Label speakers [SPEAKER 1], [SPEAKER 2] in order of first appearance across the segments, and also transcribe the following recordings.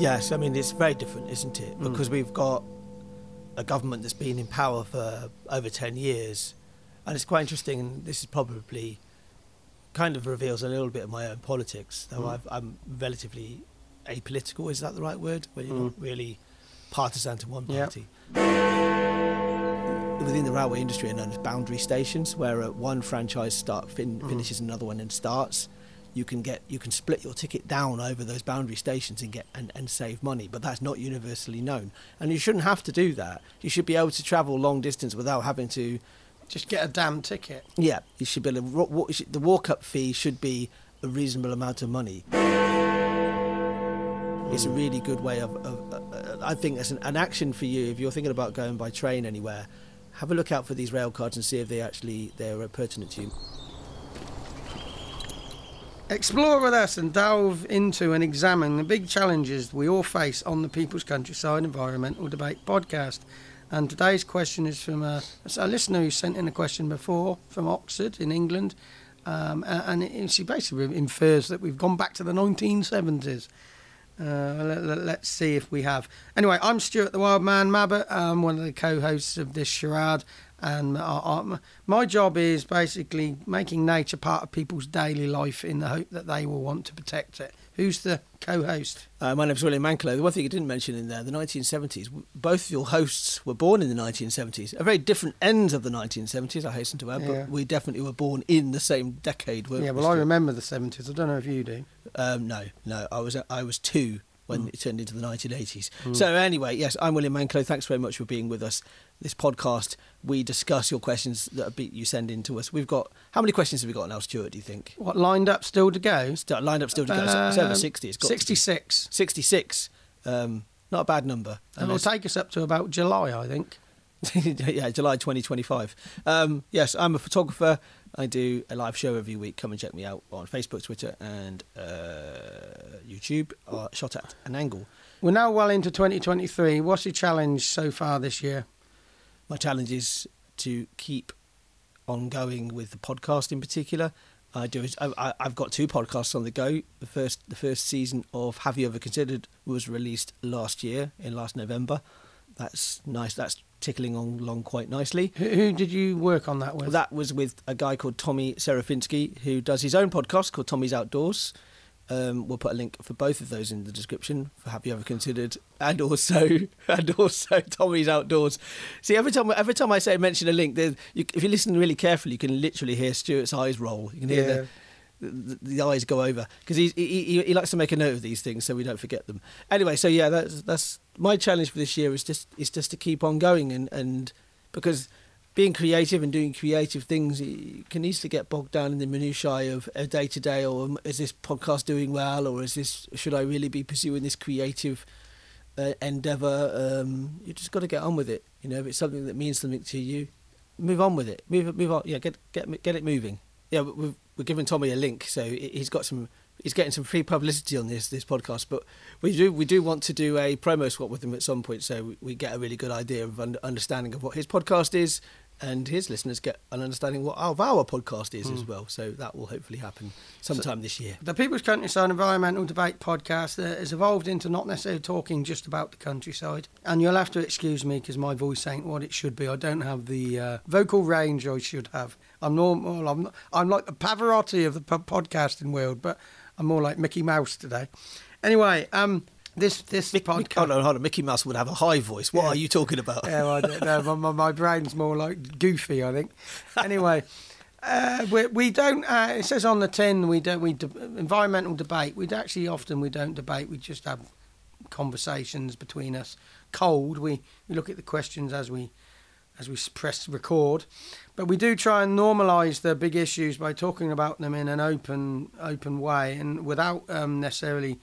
[SPEAKER 1] Yes, I mean it's very different, isn't it? Because we've got a government that's been in power for over ten years, and it's quite interesting. And this is probably kind of reveals a little bit of my own politics, though
[SPEAKER 2] Mm.
[SPEAKER 1] I've, I'm relatively apolitical. Is that the right word? Where you're
[SPEAKER 2] Mm.
[SPEAKER 1] not really partisan to one party. Within the railway industry are known as boundary stations, where one franchise start fin-
[SPEAKER 2] Mm.
[SPEAKER 1] finishes another one and starts. You can get you can split your ticket down over those boundary stations and get and, and save money, but that's not universally known. And you shouldn't have to do that. You should be able to travel long distance without having to
[SPEAKER 2] Just get a damn ticket.
[SPEAKER 1] yeah, you should be able to, the walk-up fee should be a reasonable amount of money. It's a really good way of, of uh, I think it's an, an action for you if you're thinking about going by train anywhere. Have a look out for these rail cards and see if they actually they're pertinent to you.
[SPEAKER 2] Explore with us and delve into and examine the big challenges we all face on the People's Countryside Environmental Debate podcast. And today's question is from a, a listener who sent in a question before from Oxford in England. Um, and she basically infers that we've gone back to the 1970s. Uh, let, let's see if we have. Anyway, I'm Stuart the Wild Man Mabbott. I'm one of the co-hosts of this charade, and I, I, my job is basically making nature part of people's daily life in the hope that they will want to protect it. Who's the co-host?
[SPEAKER 1] Uh, my name's William Manklow. The one thing you didn't mention in there, the 1970s. Both of your hosts were born in the 1970s. A very different ends of the 1970s, I hasten to add,
[SPEAKER 2] Yeah.
[SPEAKER 1] but we definitely were born in the same decade. weren't
[SPEAKER 2] yeah,
[SPEAKER 1] we,
[SPEAKER 2] well, I remember the 70s. I don't know if you do.
[SPEAKER 1] Um, no, no, I was I was two when it turned into the 1980s.
[SPEAKER 2] Mm.
[SPEAKER 1] So anyway, yes, I'm William Manklow. Thanks very much for being with us. This podcast, we discuss your questions that be- you send in to us. We've got how many questions have we got now, Stuart? Do you think?
[SPEAKER 2] What lined up still to go?
[SPEAKER 1] Still lined up still to go. It's- it's over 60. It's got
[SPEAKER 2] 66.
[SPEAKER 1] 66. Um, not a bad number.
[SPEAKER 2] And it'll take us up to about July, I think.
[SPEAKER 1] yeah, July 2025. Um, yes, I'm a photographer. I do a live show every week. Come and check me out on Facebook, Twitter, and uh, YouTube. Uh, shot at an angle.
[SPEAKER 2] We're now well into 2023. What's your challenge so far this year?
[SPEAKER 1] My challenge is to keep on going with the podcast in particular. I do. I, I've got two podcasts on the go. The first, the first season of Have You Ever Considered was released last year in last November. That's nice. That's tickling on along quite nicely.
[SPEAKER 2] Who, who did you work on that with?
[SPEAKER 1] That was with a guy called Tommy Serafinsky who does his own podcast called Tommy's Outdoors. Um, we'll put a link for both of those in the description for Have You Ever Considered, and also and also Tommy's Outdoors. See, every time every time I say mention a link, you, if you listen really carefully, you can literally hear Stuart's eyes roll. You can hear
[SPEAKER 2] Yeah.
[SPEAKER 1] the, the, the eyes go over because he, he he he likes to make a note of these things so we don't forget them. Anyway, so yeah, that's that's my challenge for this year is just is just to keep on going and and because being creative and doing creative things you can easily get bogged down in the minutiae of a day to day or um, is this podcast doing well or is this should I really be pursuing this creative uh, endeavor? Um, you just got to get on with it you know if it's something that means something to you move on with it. Move move on yeah get get get it moving. Yeah we've, we're giving Tommy a link so he's got some he's getting some free publicity on this this podcast but we do we do want to do a promo swap with him at some point so we, we get a really good idea of under, understanding of what his podcast is and his listeners get an understanding of what our, our podcast is as well so that will hopefully happen sometime this year
[SPEAKER 2] The People's Countryside Environmental Debate podcast uh, has evolved into not necessarily talking just about the countryside. And you'll have to excuse me because my voice ain't what it should be. I don't have the uh, vocal range I should have. I'm normal. I'm, I'm like the Pavarotti of the podcasting world, but I'm more like Mickey Mouse today. Anyway, um, this this
[SPEAKER 1] Mick, Mick,
[SPEAKER 2] podcast.
[SPEAKER 1] hold on, hold on. Mickey Mouse would have a high voice. What
[SPEAKER 2] Yeah.
[SPEAKER 1] are you talking about?
[SPEAKER 2] Yeah, well, I don't know. My, my, my brain's more like goofy, I think. Anyway, uh, we, we don't. Uh, it says on the tin we don't. We de- environmental debate. We'd actually often we don't debate. We just have conversations between us. Cold. We we look at the questions as we as we press record, but we do try and normalise the big issues by talking about them in an open open way and without um, necessarily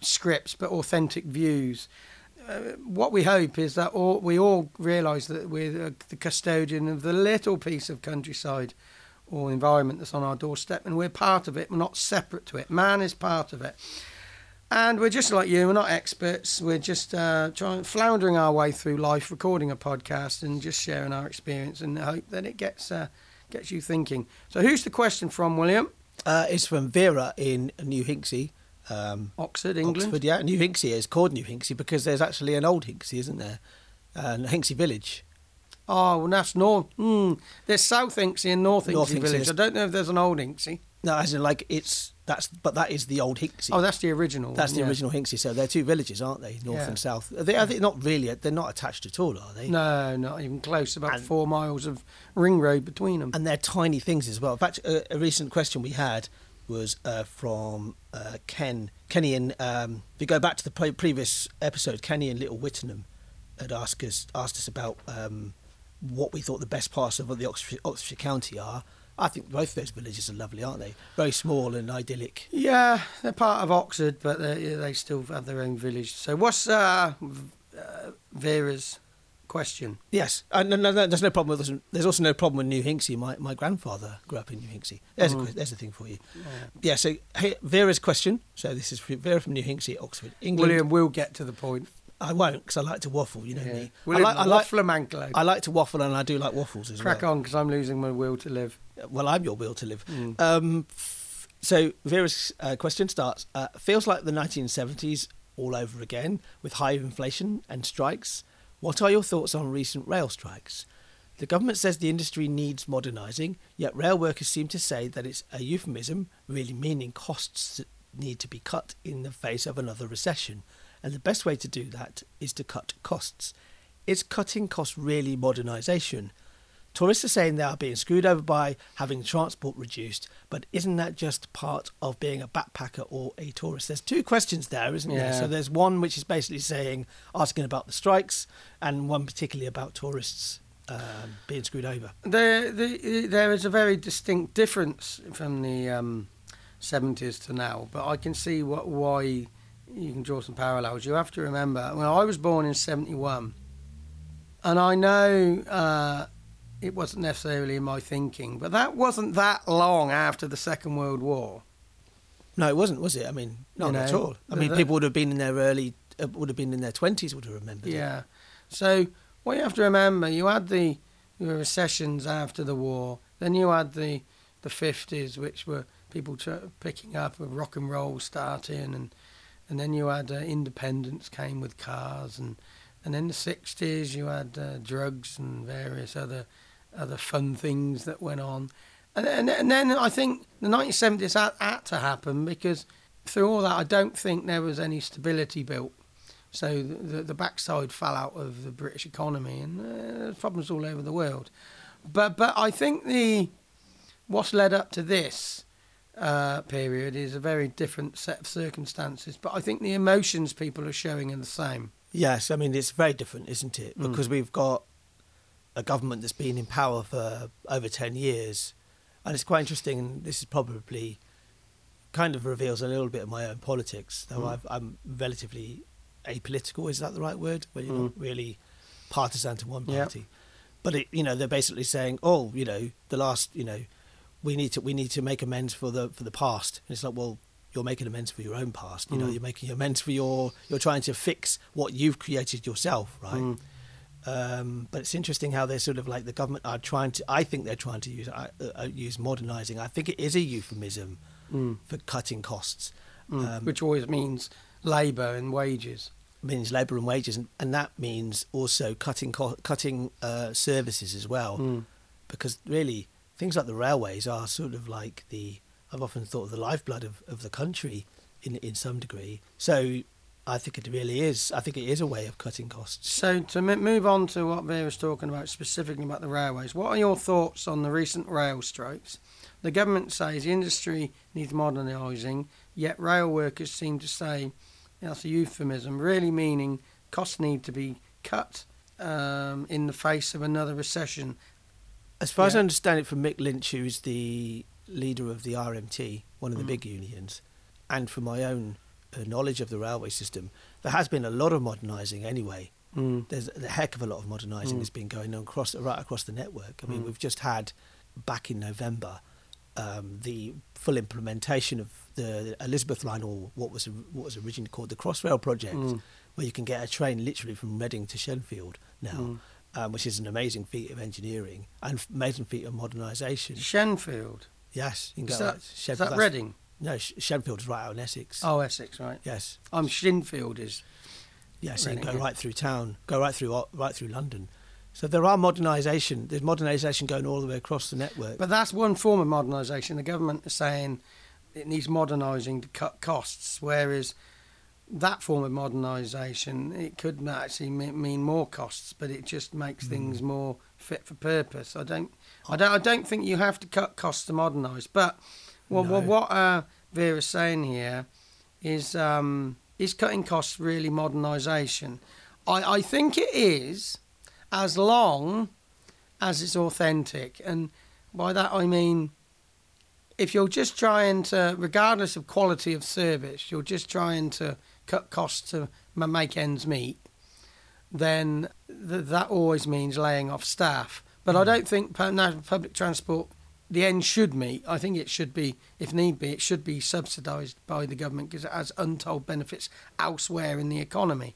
[SPEAKER 2] scripts, but authentic views uh, what we hope is that all, we all realise that we're the, the custodian of the little piece of countryside or environment that's on our doorstep, and we're part of it. We're not separate to it. Man is part of it, and we're just like you. We're not experts. We're just uh, trying floundering our way through life, recording a podcast, and just sharing our experience, and hope that it gets uh, gets you thinking. So, who's the question from, William?
[SPEAKER 1] Uh, it's from Vera in New Hinksey. Um,
[SPEAKER 2] Oxford, England.
[SPEAKER 1] Oxford, yeah. New Hinksey is called New Hinksey because there's actually an old Hinksey, isn't there? Uh, Hinksey Village.
[SPEAKER 2] Oh, well, that's North. Mm, there's South Hinksey and North Hinksey
[SPEAKER 1] North Hinksey
[SPEAKER 2] Village.
[SPEAKER 1] is-
[SPEAKER 2] I don't know if there's an Old Hinksey.
[SPEAKER 1] No, as in like it's that's but that is the old Hinksey.
[SPEAKER 2] Oh, that's the original.
[SPEAKER 1] that's the
[SPEAKER 2] yeah.
[SPEAKER 1] original Hinksey. So they're two villages, aren't they? North
[SPEAKER 2] Yeah.
[SPEAKER 1] and south. Are they, are they not really? They're not attached at all, are they?
[SPEAKER 2] No, not even close. About
[SPEAKER 1] And-
[SPEAKER 2] four miles of ring road between them.
[SPEAKER 1] and they're tiny things as well. In fact, a, a recent question we had was uh, from uh, Ken Kenny and um, if you go back to the pre- previous episode, Kenny and Little Wittenham had asked us asked us about um, what we thought the best parts of the Oxford, Oxfordshire County are. I think both those villages are lovely, aren't they? Very small and idyllic.
[SPEAKER 2] Yeah, they're part of Oxford, but they, yeah, they still have their own village. So, what's uh, uh, Vera's question?
[SPEAKER 1] Yes, uh, no, no, no, there's no problem with. There's also no problem with New Hinksey. My my grandfather grew up in New Hinksey. There's a
[SPEAKER 2] Mm.
[SPEAKER 1] a there's a thing for you. Yeah. So hey, Vera's question. So this is Vera from New Hinksey, Oxford, England.
[SPEAKER 2] William will get to the point.
[SPEAKER 1] I won't because I like to waffle. You know
[SPEAKER 2] Yeah.
[SPEAKER 1] me. I like, I like
[SPEAKER 2] waffle
[SPEAKER 1] I like to waffle and I do like waffles as
[SPEAKER 2] Crack
[SPEAKER 1] well.
[SPEAKER 2] on, because I'm losing my will to live.
[SPEAKER 1] Well, I'm your will to live.
[SPEAKER 2] Mm.
[SPEAKER 1] Um, f- so Vera's uh, question starts. Uh, feels like the 1970s all over again with high inflation and strikes. What are your thoughts on recent rail strikes? The government says the industry needs modernising, yet rail workers seem to say that it's a euphemism, really meaning costs that need to be cut in the face of another recession. And the best way to do that is to cut costs. Is cutting costs really modernisation? Tourists are saying they are being screwed over by having transport reduced, but isn't that just part of being a backpacker or a tourist? There's two questions there, isn't there? So there's one which is basically saying, asking about the strikes, and one particularly about tourists um, being screwed over.
[SPEAKER 2] There, the, there is a very distinct difference from the um, 70s to now, but I can see what why you can draw some parallels. You have to remember, when I was born in 71, and I know uh, it wasn't necessarily in my thinking, but that wasn't that long after the Second World War.
[SPEAKER 1] No, it wasn't, was it? I mean, not
[SPEAKER 2] You
[SPEAKER 1] at all. I mean,
[SPEAKER 2] the-
[SPEAKER 1] people would have been in their early, uh, would have been in their twenties, would have remembered. it.
[SPEAKER 2] Yeah. So what you have to remember, you had the, the recessions after the war. Then you had the the fifties, which were people picking up with rock and roll starting, and and then you had uh, independence came with cars, and and then the sixties you had uh, drugs and various other other fun things that went on, and and, and then I think the nineteen seventies had, had to happen because through all that I don't think there was any stability built. So the, the, the backside fell out of the British economy, and uh, problems all over the world. But but I think the what's led up to this uh, period is a very different set of circumstances. But I think the emotions people are showing are the same.
[SPEAKER 1] Yes, I mean it's very different, isn't it?
[SPEAKER 2] Mm.
[SPEAKER 1] Because we've got a government that's been in power for over ten years, and it's quite interesting. And this is probably kind of reveals a little bit of my own politics, though
[SPEAKER 2] Mm.
[SPEAKER 1] I've, I'm relatively apolitical. Is that the right word? Where you're
[SPEAKER 2] Mm.
[SPEAKER 1] not really partisan to one party. But it, you know, they're basically saying, "Oh, you know, the last, you know, we need to we need to make amends for the for the past." And it's like, well, you're making amends for your own past. You know,
[SPEAKER 2] Mm.
[SPEAKER 1] you're making amends for your you're trying to fix what you've created yourself, right?
[SPEAKER 2] Mm.
[SPEAKER 1] Um, but it's interesting how they're sort of like the government are trying to. I think they're trying to use uh, uh, use modernising. I think it is a euphemism
[SPEAKER 2] Mm.
[SPEAKER 1] for cutting costs.
[SPEAKER 2] Mm.
[SPEAKER 1] Um,
[SPEAKER 2] Which always means labour and wages.
[SPEAKER 1] means labour and wages, and, and that means also cutting co- cutting uh, services as well.
[SPEAKER 2] Mm.
[SPEAKER 1] Because really, things like the railways are sort of like the. I've often thought of the lifeblood of, of the country in in some degree. So I think it really is. I think it is a way of cutting costs.
[SPEAKER 2] So to move on to what Vera's talking about specifically about the railways, what are your thoughts on the recent rail strikes? The government says the industry needs modernising, yet rail workers seem to say that's a euphemism, really meaning costs need to be cut um, in the face of another recession.
[SPEAKER 1] As far as I understand it from Mick Lynch, who's the leader of the RMT, one of the
[SPEAKER 2] Mm.
[SPEAKER 1] big unions, and from my own uh, knowledge of the railway system, there has been a lot of modernising anyway.
[SPEAKER 2] Mm.
[SPEAKER 1] There's a heck of a lot of modernising
[SPEAKER 2] Mm.
[SPEAKER 1] that's been going on across right across the network. I mean,
[SPEAKER 2] Mm.
[SPEAKER 1] we've just had back in November um, the full implementation of the Elizabeth line, or what was what was originally called the Crossrail project,
[SPEAKER 2] Mm.
[SPEAKER 1] where you can get a train literally from Reading to Shenfield now,
[SPEAKER 2] Mm.
[SPEAKER 1] Um, which is an amazing feat of engineering and amazing feat of modernisation.
[SPEAKER 2] Shenfield.
[SPEAKER 1] Yes, you can
[SPEAKER 2] Is
[SPEAKER 1] go
[SPEAKER 2] that,
[SPEAKER 1] to
[SPEAKER 2] is that Reading?
[SPEAKER 1] no, Shenfield is right out in Essex.
[SPEAKER 2] Oh, Essex, right.
[SPEAKER 1] Yes,
[SPEAKER 2] I'm Shinfield is.
[SPEAKER 1] yeah. So you
[SPEAKER 2] Reading,
[SPEAKER 1] go
[SPEAKER 2] yeah.
[SPEAKER 1] right through town, go right through right through London. So there are modernisation. There's modernisation going all the way across the network.
[SPEAKER 2] But that's one form of modernisation. The government is saying it needs modernising to cut costs, whereas that form of modernisation it could actually me- mean more costs, but it just makes things more fit for purpose. I don't, I don't, I don't think you have to cut costs to modernise. But well, well, what uh, Vera's saying here is um, is cutting costs really modernisation? I, I think it is, as long as it's authentic. And by that I mean, if you're just trying to, regardless of quality of service, you're just trying to cut costs to make ends meet, then th- that always means laying off staff. But I hmm. don't think pu- na- public transport, the end should meet. I think it should be, if need be, it should be subsidised by the government because it has untold benefits elsewhere in the economy.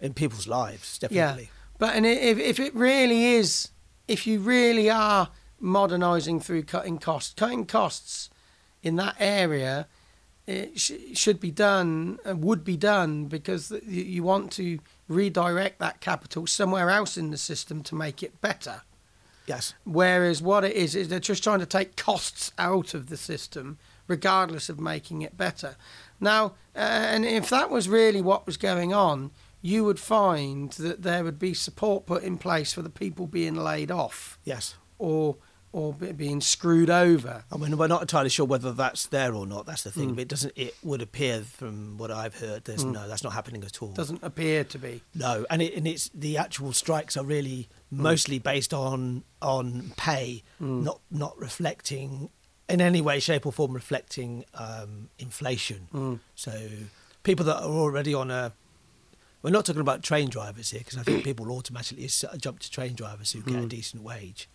[SPEAKER 1] in people's lives, definitely.
[SPEAKER 2] But and if if it really is, if you really are modernising through cutting costs, cutting costs in that area, it sh- should be done, uh, would be done because you you want to redirect that capital somewhere else in the system to make it better.
[SPEAKER 1] Yes.
[SPEAKER 2] Whereas what it is is they're just trying to take costs out of the system, regardless of making it better. Now, uh, and if that was really what was going on, you would find that there would be support put in place for the people being laid off
[SPEAKER 1] Yes.
[SPEAKER 2] or or being screwed over.
[SPEAKER 1] I mean, we're not entirely sure whether that's there or not. That's the thing.
[SPEAKER 2] Mm.
[SPEAKER 1] But it doesn't. It would appear from what I've heard. There's
[SPEAKER 2] Mm.
[SPEAKER 1] no. That's not happening at all.
[SPEAKER 2] Doesn't appear to be.
[SPEAKER 1] No, and it, and it's the actual strikes are really
[SPEAKER 2] Mm.
[SPEAKER 1] mostly based on on pay,
[SPEAKER 2] Mm.
[SPEAKER 1] not not reflecting in any way, shape, or form reflecting um, inflation.
[SPEAKER 2] Mm.
[SPEAKER 1] So people that are already on a we're not talking about train drivers here because I think people automatically jump to train drivers who get a
[SPEAKER 2] Mm.
[SPEAKER 1] decent wage.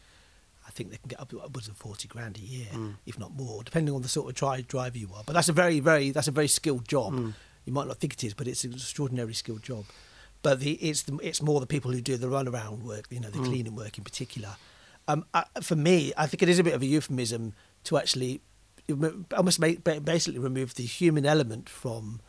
[SPEAKER 1] I think they can get up to upwards of forty grand a year,
[SPEAKER 2] Mm.
[SPEAKER 1] if not more, depending on the sort of tri- driver you are. But that's a very, very that's a very skilled job.
[SPEAKER 2] Mm.
[SPEAKER 1] You might not think it is, but it's an extraordinarily skilled job. But the, it's the, it's more the people who do the runaround work, you know, the
[SPEAKER 2] Mm.
[SPEAKER 1] cleaning work in particular. Um, I, for me, I think it is a bit of a euphemism to actually almost make, basically remove the human element from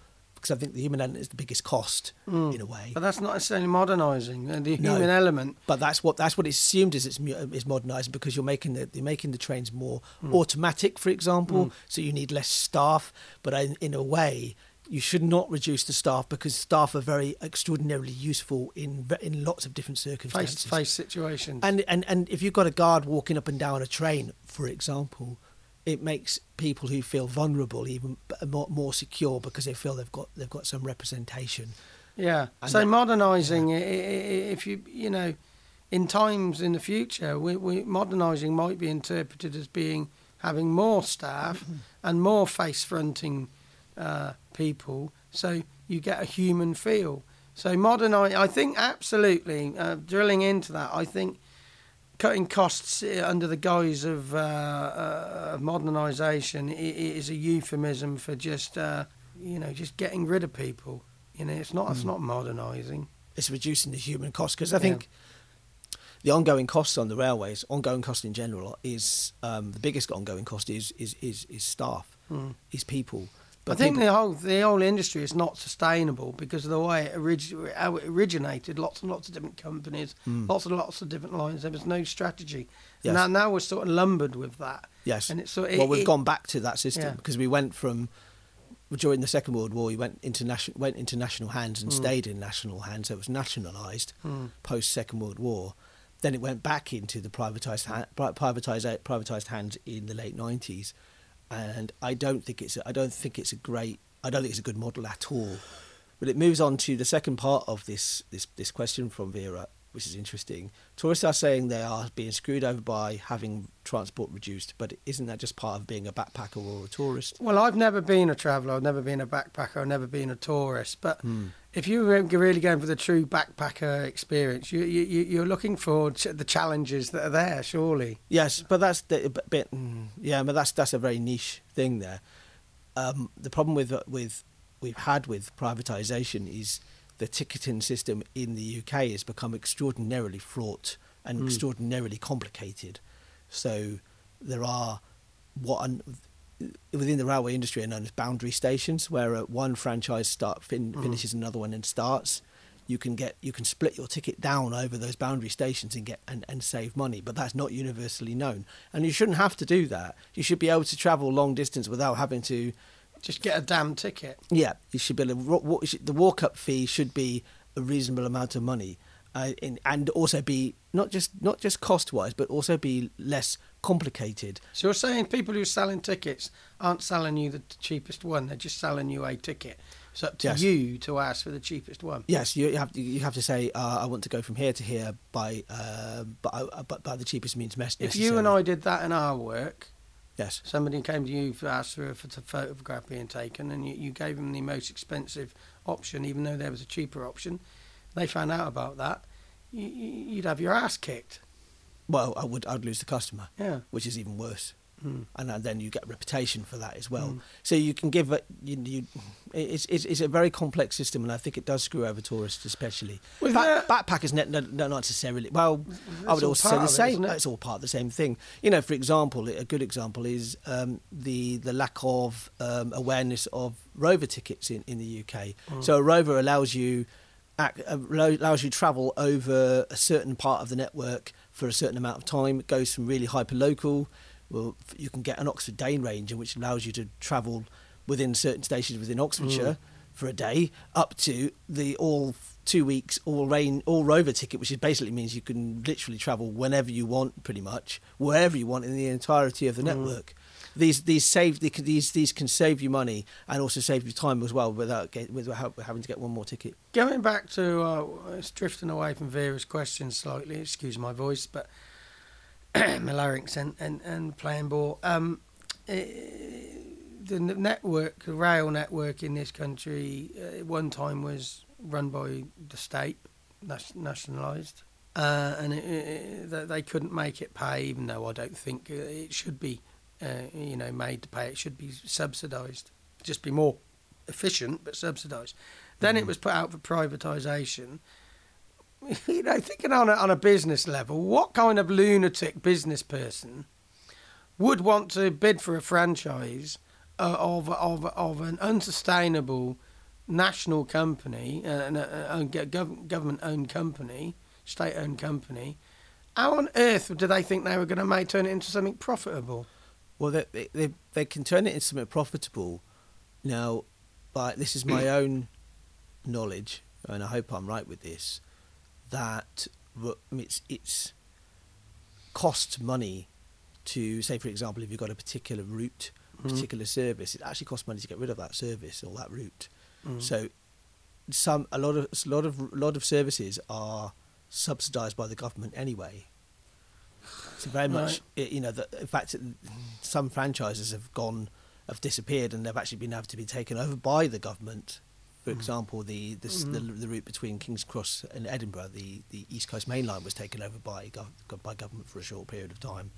[SPEAKER 1] because I think the human element is the biggest cost
[SPEAKER 2] Mm.
[SPEAKER 1] in a way.
[SPEAKER 2] But that's not necessarily modernising. Uh, The
[SPEAKER 1] No.
[SPEAKER 2] human element.
[SPEAKER 1] But that's what that's what it's assumed is it's is modernised because you're making the you're making the trains more
[SPEAKER 2] Mm.
[SPEAKER 1] automatic, for example.
[SPEAKER 2] Mm.
[SPEAKER 1] So you need less staff. But in, in a way, you should not reduce the staff because staff are very extraordinarily useful in in lots of different circumstances.
[SPEAKER 2] Face to face situations.
[SPEAKER 1] And and and if you've got a guard walking up and down a train, for example, it makes people who feel vulnerable even more, more secure because they feel they've got they've got some representation.
[SPEAKER 2] Yeah.
[SPEAKER 1] And
[SPEAKER 2] so modernising, i- if you you know, in times in the future, we, we modernising might be interpreted as being having more staff and more face fronting uh, people, so you get a human feel. So modernise, I think absolutely uh, drilling into that. I think cutting costs uh, under the guise of uh, uh, modernisation is a euphemism for just uh, you know just getting rid of people. You know, it's not it's
[SPEAKER 1] Mm.
[SPEAKER 2] not modernising.
[SPEAKER 1] It's reducing the human cost because I
[SPEAKER 2] Yeah.
[SPEAKER 1] think the ongoing costs on the railways, ongoing cost in general, is um, the biggest ongoing cost is is is, is staff,
[SPEAKER 2] Mm.
[SPEAKER 1] is people.
[SPEAKER 2] I think
[SPEAKER 1] people-
[SPEAKER 2] the whole the whole industry is not sustainable because of the way it, orig- how it originated. Lots and lots of different companies,
[SPEAKER 1] Mm.
[SPEAKER 2] lots and lots of different lines. There was no strategy.
[SPEAKER 1] Yes.
[SPEAKER 2] Now now we're sort of lumbered with that.
[SPEAKER 1] yes,
[SPEAKER 2] And it's sort of,
[SPEAKER 1] well,
[SPEAKER 2] it-
[SPEAKER 1] we've
[SPEAKER 2] it-
[SPEAKER 1] gone back to that system
[SPEAKER 2] Yeah.
[SPEAKER 1] because we went from during the Second World War, you went into national went into national hands and
[SPEAKER 2] Mm.
[SPEAKER 1] stayed in national hands. So it was nationalised
[SPEAKER 2] Mm.
[SPEAKER 1] post Second World War. Then it went back into the privatised ha- privatised privatised hands in the late nineties, and I don't think it's a, I don't think it's a great I don't think it's a good model at all. But it moves on to the second part of this this this question from Vera, which is interesting. Tourists are saying they are being screwed over by having transport reduced, but isn't that just part of being a backpacker or a tourist?
[SPEAKER 2] Well, I've never been a traveller. I've never been a backpacker. I've never been a tourist. But
[SPEAKER 1] Hmm.
[SPEAKER 2] If you're really going for the true backpacker experience, you, you you- you're looking for the challenges that are there. Surely.
[SPEAKER 1] Yes, but that's the but, mm, yeah, but that's that's a very niche thing there. Um, the problem with with we've had with privatisation is the ticketing system in the UK has become extraordinarily fraught and
[SPEAKER 2] Mm.
[SPEAKER 1] extraordinarily complicated. So there are what un, within the railway industry are known as boundary stations, where uh, one franchise start fin-
[SPEAKER 2] Mm.
[SPEAKER 1] finishes another one and starts. You can get you can split your ticket down over those boundary stations and get and, and save money, but that's not universally known. And you shouldn't have to do that. You should be able to travel long distance without having to
[SPEAKER 2] Just get a damn ticket.
[SPEAKER 1] yeah, you should be able to, the walk up fee should be a reasonable amount of money, uh, in, and also be not just not just cost wise, but also be less complicated.
[SPEAKER 2] So you're saying people who are selling tickets aren't selling you the cheapest one; they're just selling you a ticket. It's up to
[SPEAKER 1] Yes.
[SPEAKER 2] you to ask for the cheapest one.
[SPEAKER 1] Yes, you have to, you have to say uh, I want to go from here to here by uh, by, uh, by, by the cheapest means mes-
[SPEAKER 2] If you and I did that in our work,
[SPEAKER 1] yes,
[SPEAKER 2] somebody came to you for asked for a photograph being taken, and you, you gave them the most expensive option, even though there was a cheaper option. They found out about that. You- you'd have your ass kicked.
[SPEAKER 1] Well, I would I'd lose the customer,
[SPEAKER 2] Yeah.
[SPEAKER 1] which is even worse.
[SPEAKER 2] Mm.
[SPEAKER 1] and uh, then you get reputation for that as well.
[SPEAKER 2] Mm.
[SPEAKER 1] So you can give it. You, you, it's, it's it's a very complex system, and I think it does screw over tourists, especially.
[SPEAKER 2] Well,
[SPEAKER 1] Back,
[SPEAKER 2] that-
[SPEAKER 1] backpackers, ne- no, not necessarily. Well, I would also say the
[SPEAKER 2] it,
[SPEAKER 1] same.
[SPEAKER 2] isn't it?
[SPEAKER 1] It's all part of the same thing. You know, for example, a good example is um, the the lack of um, awareness of rover tickets in, in the UK.
[SPEAKER 2] Mm.
[SPEAKER 1] So a rover allows you uh, allows you travel over a certain part of the network for a certain amount of time. It goes from really hyper local. Well, you can get an Oxford Day Ranger, which allows you to travel within certain stations within Oxfordshire mm. for a day, up to the all two weeks all rain all rover ticket, which basically means you can literally travel whenever you want, pretty much wherever you want in the entirety of the mm. network. These these save these these can save you money and also save you time as well without get, without having to get one more ticket.
[SPEAKER 2] Going back to, uh, it's drifting away from various questions slightly, excuse my voice, but my larynx and, and, and playing ball. Um, eh, the network, the rail network in this country, uh, at one time was run by the state, nationalised, uh, and it, it, they couldn't make it pay, even though I don't think uh, it should be, uh, you know, made to pay. It should be subsidised, just be more efficient, but subsidised. Then it was put out for privatisation. You know, thinking on a, on a business level, what kind of lunatic business person would want to bid for a franchise uh, of of of an unsustainable national company, uh, an uh, own gov- government-owned company, state-owned company? How on earth do they think they were going to make turn it into something profitable?
[SPEAKER 1] Well, they, they, they, can turn it into something profitable. Now, but this is my own knowledge, and I hope I'm right with this, that it's, it's costs money to, say, for example, if you've got a particular route,
[SPEAKER 2] Mhm.
[SPEAKER 1] particular service, it actually costs money to get rid of that service or that route.
[SPEAKER 2] Mm.
[SPEAKER 1] So, some a lot of a lot of a lot of services are subsidised by the government anyway. So very much, it, you know, that in fact, some franchises have gone, have disappeared, and they've actually been able to be taken over by the government. For
[SPEAKER 2] Mm.
[SPEAKER 1] example, the the, s the
[SPEAKER 2] Mhm.
[SPEAKER 1] the route between King's Cross and Edinburgh, the, the East Coast Main Line, was taken over by gov- by government for a short period of time.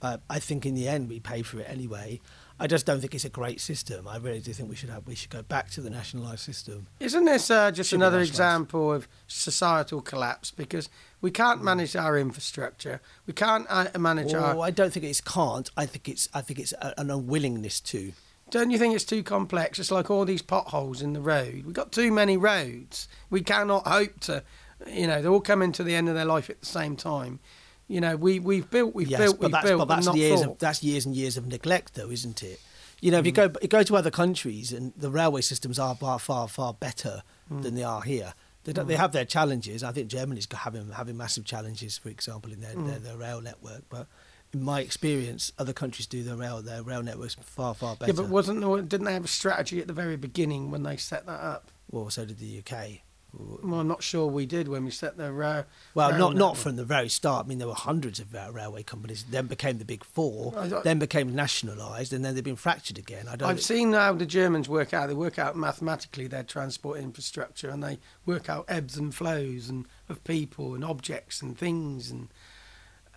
[SPEAKER 1] Uh, I think in the end we pay for it anyway. I just don't think it's a great system. I really do think we should have we should go back to the nationalised system.
[SPEAKER 2] Isn't this uh, just another example of societal collapse? Because we can't manage our infrastructure, we can't uh, manage
[SPEAKER 1] Oh,
[SPEAKER 2] our.
[SPEAKER 1] I don't think it's can't. I think it's I think it's a, an unwillingness to.
[SPEAKER 2] Don't you think it's too complex? It's like all these potholes in the road. We've got too many roads. We cannot hope to, you know, they're all coming to the end of their life at the same time. You know, we we've built, we've
[SPEAKER 1] yes,
[SPEAKER 2] built,
[SPEAKER 1] but
[SPEAKER 2] we've
[SPEAKER 1] that's,
[SPEAKER 2] built,
[SPEAKER 1] but that's years
[SPEAKER 2] thought.
[SPEAKER 1] of that's years and years of neglect, though, isn't it? You know, if you hmm. go you go to other countries and the railway systems are far far far better hmm. than they are here. They don't, they hmm. have their challenges. I think Germany's having having massive challenges, for example, in their, their, their rail network. But in my experience, other countries do their rail their rail networks far far better.
[SPEAKER 2] Yeah, but wasn't didn't they have a strategy at the very beginning when they set that up?
[SPEAKER 1] well, so did the UK.
[SPEAKER 2] Well, I'm not sure we did when we set the rail.
[SPEAKER 1] Well,
[SPEAKER 2] rail
[SPEAKER 1] not not from the very start. I mean, there were hundreds of railway companies. Then became the big four.
[SPEAKER 2] I
[SPEAKER 1] Then became nationalised, and then they've been fractured again. I don't.
[SPEAKER 2] I've seen how the Germans work out. They work out mathematically their transport infrastructure, and they work out ebbs and flows and of people and objects and things, and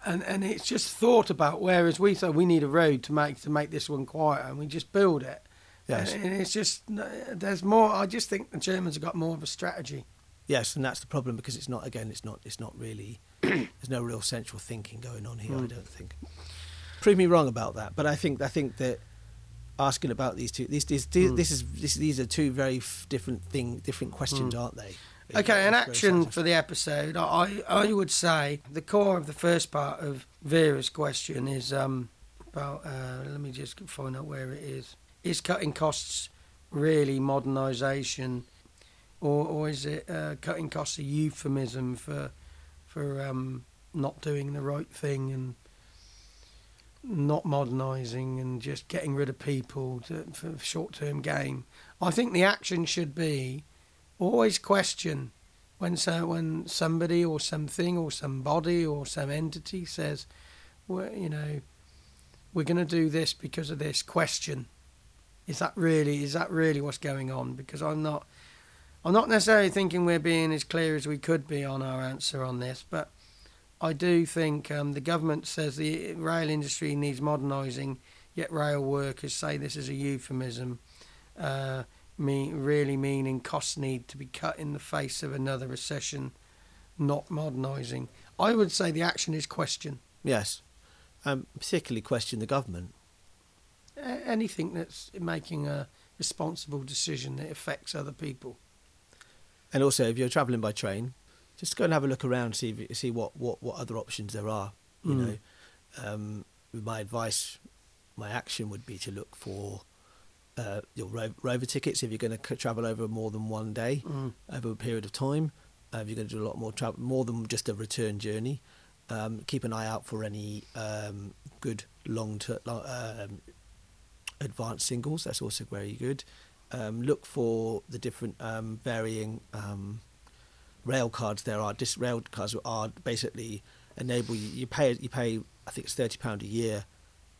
[SPEAKER 2] and and it's just thought about. Whereas we say we need a road to make to make this one quieter, and we just build it.
[SPEAKER 1] Yes.
[SPEAKER 2] And it's just there's more. I just think the Germans have got more of a strategy.
[SPEAKER 1] Yes, and that's the problem because it's not. Again, it's not. It's not really. there's no real central thinking going on here. I
[SPEAKER 2] Mm.
[SPEAKER 1] don't think. Prove me wrong about that, but I think. I think that asking about these two. These, these,
[SPEAKER 2] Mm.
[SPEAKER 1] this is this, these are two very f- different thing, different questions, aren't they?
[SPEAKER 2] Okay, an action for the episode. I I would say the core of the first part of Vera's question is um about. Uh, let me just find out where it is. Is cutting costs really modernisation, or or is it uh, cutting costs a euphemism for for um, not doing the right thing and not modernising and just getting rid of people to, for short term gain? I think the action should be always question when so when somebody or something or somebody or some entity says, well, you know, we're going to do this because of this. Question: Is that really is that really what's going on? Because I'm not. I'm not necessarily thinking we're being as clear as we could be on our answer on this, but I do think um, the government says the rail industry needs modernising, yet rail workers say this is a euphemism. Uh, mean, really meaning costs need to be cut in the face of another recession, not modernising. I would say the action is question.
[SPEAKER 1] Yes, um, particularly question the government.
[SPEAKER 2] Anything that's making a responsible decision that affects other people.
[SPEAKER 1] And also, if you're travelling by train, just go and have a look around, see if, see what, what, what other options there are. You
[SPEAKER 2] Mm.
[SPEAKER 1] know, um, my advice, my action would be to look for uh, your ro- rover tickets if you're going to c- travel over more than one day
[SPEAKER 2] Mm.
[SPEAKER 1] over a period of time. Uh, if you're going to do a lot more travel, more than just a return journey, um, keep an eye out for any um, good long term um, advanced singles. That's also very good. Um, look for the different um, varying um, rail cards there are. This rail cards are basically enable you. You pay you pay I think it's thirty pound a year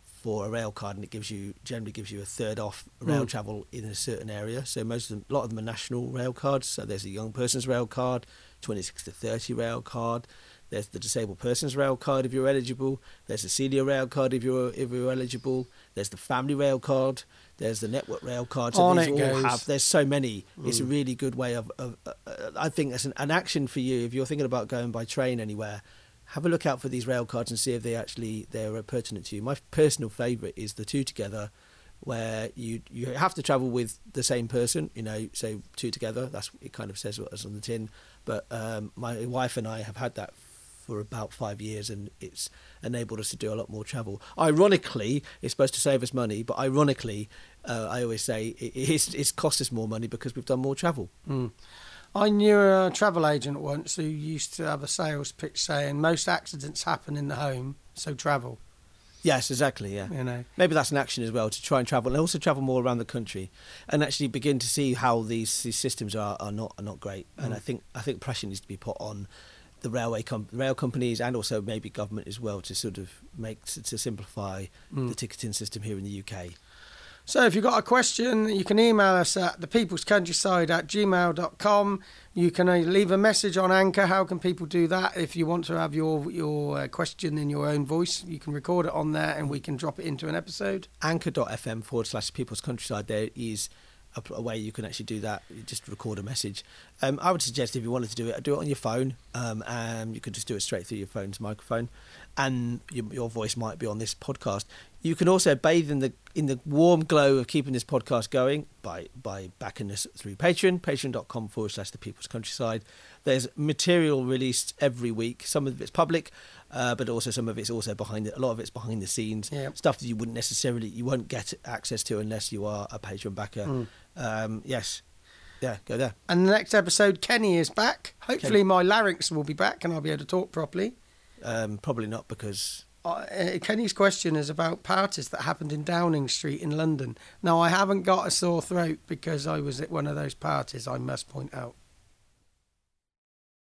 [SPEAKER 1] for a rail card, and it gives you generally gives you a third off rail
[SPEAKER 2] Mm.
[SPEAKER 1] travel in a certain area. So most of them, a lot of them are national rail cards. So there's a young person's rail card, twenty six to thirty rail card. There's the disabled person's rail card if you're eligible. There's the senior rail card if you're if you're eligible. There's the family rail card. There's the network rail card. So
[SPEAKER 2] On
[SPEAKER 1] these
[SPEAKER 2] it
[SPEAKER 1] all
[SPEAKER 2] goes.
[SPEAKER 1] have. There's so many. It's a
[SPEAKER 2] Mm.
[SPEAKER 1] really good way of. of uh, I think that's an, an action for you if you're thinking about going by train anywhere. Have a look out for these rail cards and see if they actually they're uh, pertinent to you. My personal favourite is the two together, where you you have to travel with the same person. You know, so two together. That's it. Kind of says what is on the tin. But um, my wife and I have had that for about five years, and it's enabled us to do a lot more travel. Ironically, it's supposed to save us money, but ironically, uh, I always say it, it's, it's cost us more money because we've done more travel.
[SPEAKER 2] Mm. I knew a travel agent once who used to have a sales pitch saying most accidents happen in the home, so travel.
[SPEAKER 1] Yes, exactly. Yeah.
[SPEAKER 2] You know,
[SPEAKER 1] Maybe that's an action as well to try and travel and also travel more around the country and actually begin to see how these, these systems are, are not are not great. And
[SPEAKER 2] Mm.
[SPEAKER 1] I think I think pressure needs to be put on the railway com- rail companies and also maybe government as well to sort of make to, to simplify
[SPEAKER 2] Mm.
[SPEAKER 1] the ticketing system here in the UK.
[SPEAKER 2] So if you've got a question, you can email us at thepeoplescountryside at gmail.com. You can uh, leave a message on Anchor. How can people do that? If you want to have your, your uh, question in your own voice, you can record it on there and we can drop it into an episode.
[SPEAKER 1] Anchor.fm forward slash people's countryside. There is a, a way you can actually do that. You just record a message. Um, I would suggest if you wanted to do it, do it on your phone. Um, and you could just do it straight through your phone's microphone, and your, your voice might be on this podcast. You can also bathe in the in the warm glow of keeping this podcast going by by backing us through Patreon, patreon.com forward slash the people's countryside. There's material released every week. Some of it's public, uh, but also some of it's also behind it. A lot of it's behind the scenes
[SPEAKER 2] Yeah.
[SPEAKER 1] stuff that you wouldn't necessarily you won't get access to unless you are a Patreon backer.
[SPEAKER 2] Mm.
[SPEAKER 1] Um, yes, yeah, go there.
[SPEAKER 2] And the next episode, Kenny is back. Hopefully,
[SPEAKER 1] Kenny.
[SPEAKER 2] my larynx will be back and I'll be able to talk properly.
[SPEAKER 1] Um, probably not because
[SPEAKER 2] Uh, uh, Kenny's question is about parties that happened in Downing Street in London. Now, I haven't got a sore throat because I was at one of those parties, I must point out.